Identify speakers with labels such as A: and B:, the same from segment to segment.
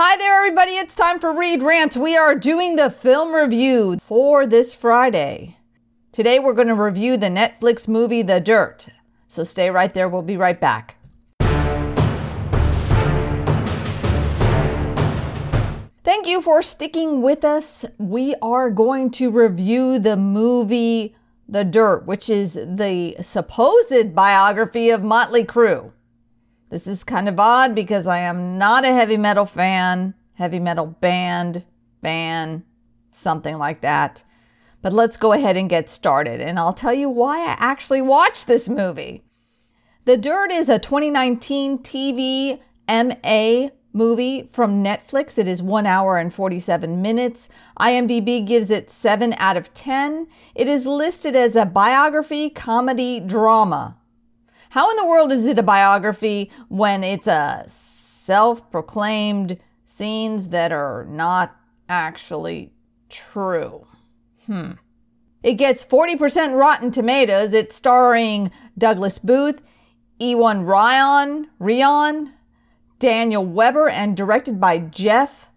A: Hi there, everybody. It's time for Read Rant. We are doing the film review for this Friday. Today, we're going to review the Netflix movie The Dirt. So stay right there. We'll be right back. Thank you for sticking with us. We are going to review the movie The Dirt, which is the supposed biography of Motley Crue. This is kind of odd because I am not a heavy metal fan, heavy metal band, fan, something like that. But let's go ahead and get started, and I'll tell you why I actually watched this movie. The Dirt is a 2019 TV MA movie from Netflix. It is one hour and 47 minutes. IMDb gives it 7 out of 10. It is listed as a biography, comedy, drama. How in the world is it a biography when it's a self proclaimed scenes that are not actually true? Hmm. It gets 40% Rotten Tomatoes. It's starring Douglas Booth, Iwan Ryan, Rheon, Daniel Webber, and directed by Jeff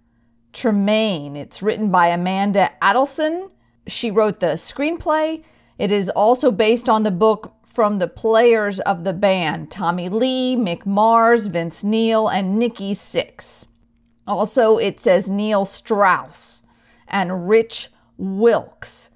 A: Tremaine. It's written by Amanda Adelson. She wrote the screenplay. It is also based on the book from the players of the band Tommy Lee, Mick Mars, Vince Neil, and Nikki Sixx. Also, it says Neil Strauss and Rich Wilkes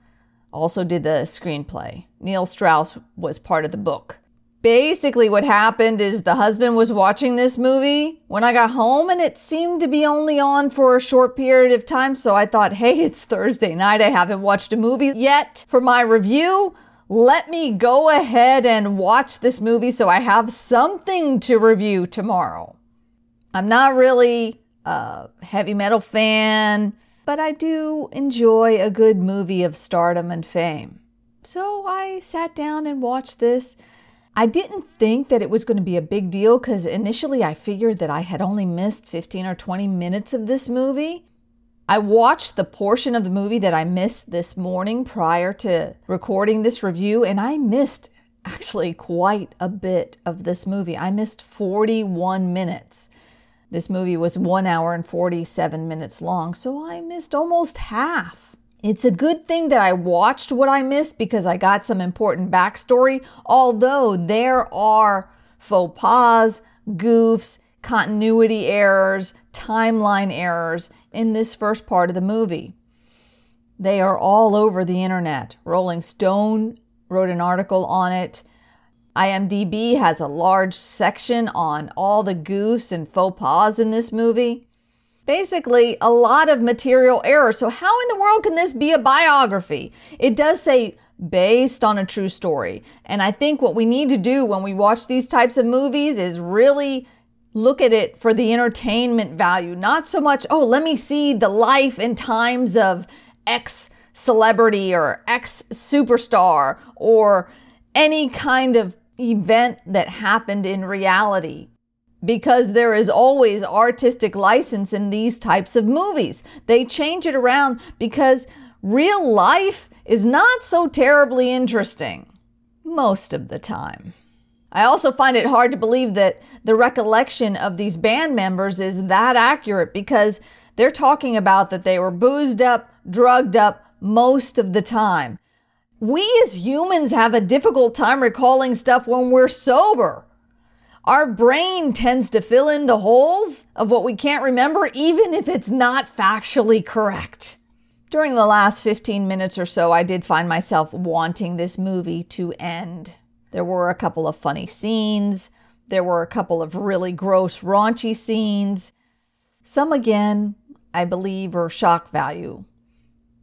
A: also did the screenplay. Neil Strauss was part of the book. Basically, what happened is the husband was watching this movie when I got home, and it seemed to be only on for a short period of time. So I thought, hey, it's Thursday night. I haven't watched a movie yet for my review let me go ahead and watch this movie so I have something to review tomorrow. I'm not really a heavy metal fan, but I do enjoy a good movie of stardom and fame. So I sat down and watched this. I didn't think that it was going to be a big deal because initially I figured that I had only missed 15 or 20 minutes of this movie. I watched the portion of the movie that I missed this morning prior to recording this review, and I missed actually quite a bit of this movie. I missed 41 minutes. This movie was one hour and 47 minutes long, so I missed almost half. It's a good thing that I watched what I missed because I got some important backstory, although there are faux pas, goofs, continuity errors, timeline errors in this first part of the movie. They are all over the internet. Rolling Stone wrote an article on it. IMDb has a large section on all the goofs and faux pas in this movie. Basically, a lot of material error. So, how in the world can this be a biography? It does say based on a true story. And I think what we need to do when we watch these types of movies is really look at it for the entertainment value, not so much, oh, let me see the life and times of X celebrity or X superstar or any kind of event that happened in reality. Because there is always artistic license in these types of movies. They change it around because real life is not so terribly interesting most of the time. I also find it hard to believe that the recollection of these band members is that accurate because they're talking about that they were boozed up, drugged up most of the time. We as humans have a difficult time recalling stuff when we're sober. Our brain tends to fill in the holes of what we can't remember, even if it's not factually correct. During the last 15 minutes or so, I did find myself wanting this movie to end. There were a couple of funny scenes. There were a couple of really gross, raunchy scenes. Some, again, I believe, are shock value.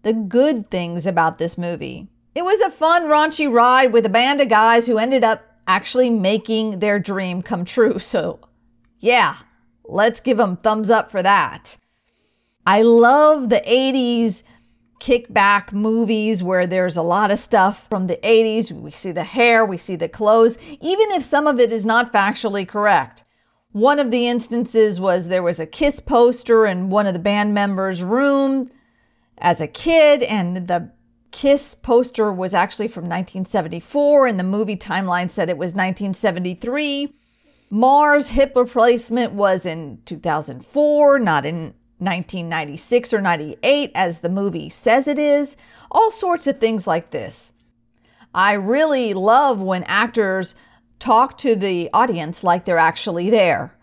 A: The good things about this movie it was a fun, raunchy ride with a band of guys who ended up actually making their dream come true. So, yeah, let's give them thumbs up for that. I love the 80s kickback movies where there's a lot of stuff from the 80s. We see the hair, we see the clothes, even if some of it is not factually correct. One of the instances was there was a Kiss poster in one of the band members' room as a kid, and the Kiss poster was actually from 1974, and the movie timeline said it was 1973. Mars hip replacement was in 2004, not in 1996 or 98 as the movie says it is. All sorts of things like this. I really love when actors talk to the audience like they're actually there.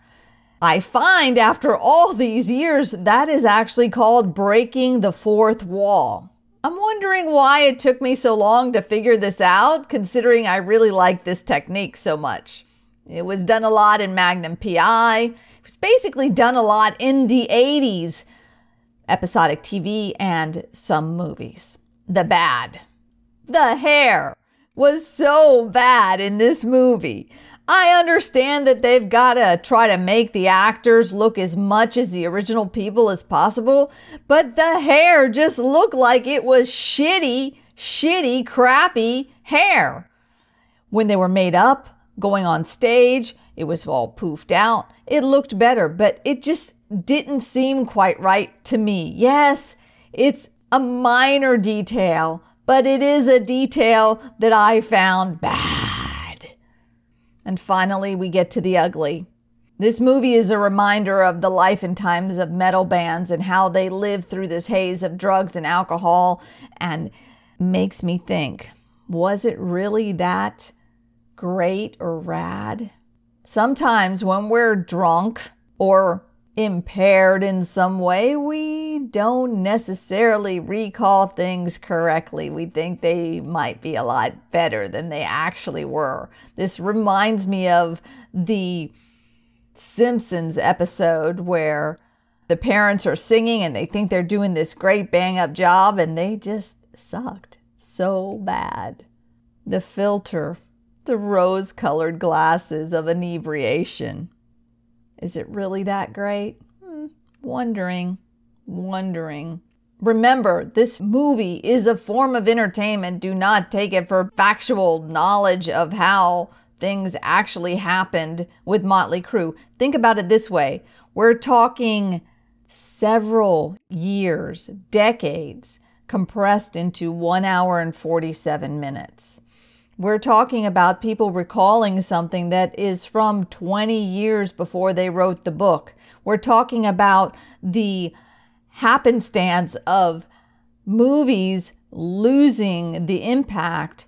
A: I find after all these years, that is actually called breaking the fourth wall. I'm wondering why it took me so long to figure this out, considering I really like this technique so much. It was done a lot in Magnum PI. It was basically done a lot in the 80s, episodic TV and some movies. The bad. The hair was so bad in this movie. I understand that they've got to try to make the actors look as much as the original people as possible, but the hair just looked like it was shitty, shitty, crappy hair. When they were made up, going on stage, it was all poofed out. It looked better, but it just didn't seem quite right to me. Yes, it's a minor detail, but it is a detail that I found bad. And finally, we get to the ugly. This movie is a reminder of the life and times of metal bands and how they lived through this haze of drugs and alcohol and makes me think was it really that great or rad? Sometimes when we're drunk or impaired in some way, we don't necessarily recall things correctly. We think they might be a lot better than they actually were. This reminds me of the Simpsons episode where the parents are singing and they think they're doing this great bang up job and they just sucked so bad. The filter, the rose colored glasses of inebriation. Is it really that great? Hmm, wondering, wondering. Remember, this movie is a form of entertainment. Do not take it for factual knowledge of how things actually happened with Motley Crue. Think about it this way we're talking several years, decades, compressed into one hour and 47 minutes. We're talking about people recalling something that is from 20 years before they wrote the book. We're talking about the happenstance of movies losing the impact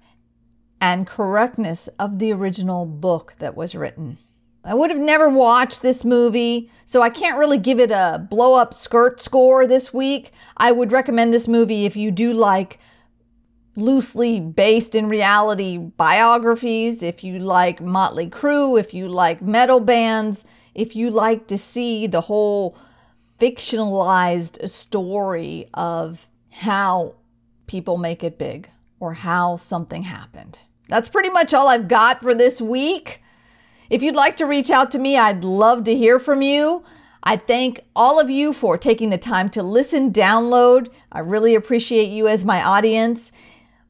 A: and correctness of the original book that was written. I would have never watched this movie, so I can't really give it a blow up skirt score this week. I would recommend this movie if you do like loosely based in reality biographies, if you like Motley Crue, if you like metal bands, if you like to see the whole fictionalized story of how people make it big or how something happened. That's pretty much all I've got for this week. If you'd like to reach out to me, I'd love to hear from you. I thank all of you for taking the time to listen, download. I really appreciate you as my audience.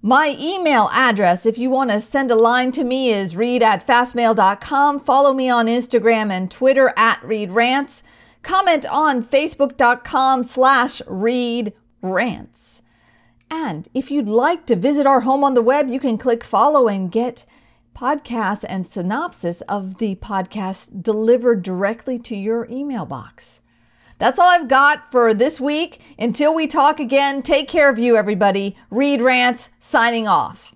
A: My email address, if you want to send a line to me, is read at fastmail.com. Follow me on Instagram and Twitter at readrantz. Comment on facebook.com slash readrantz. And if you'd like to visit our home on the web, you can click follow and get podcasts and synopsis of the podcast delivered directly to your email box. That's all I've got for this week. Until we talk again, take care of you, everybody. Read Rants signing off.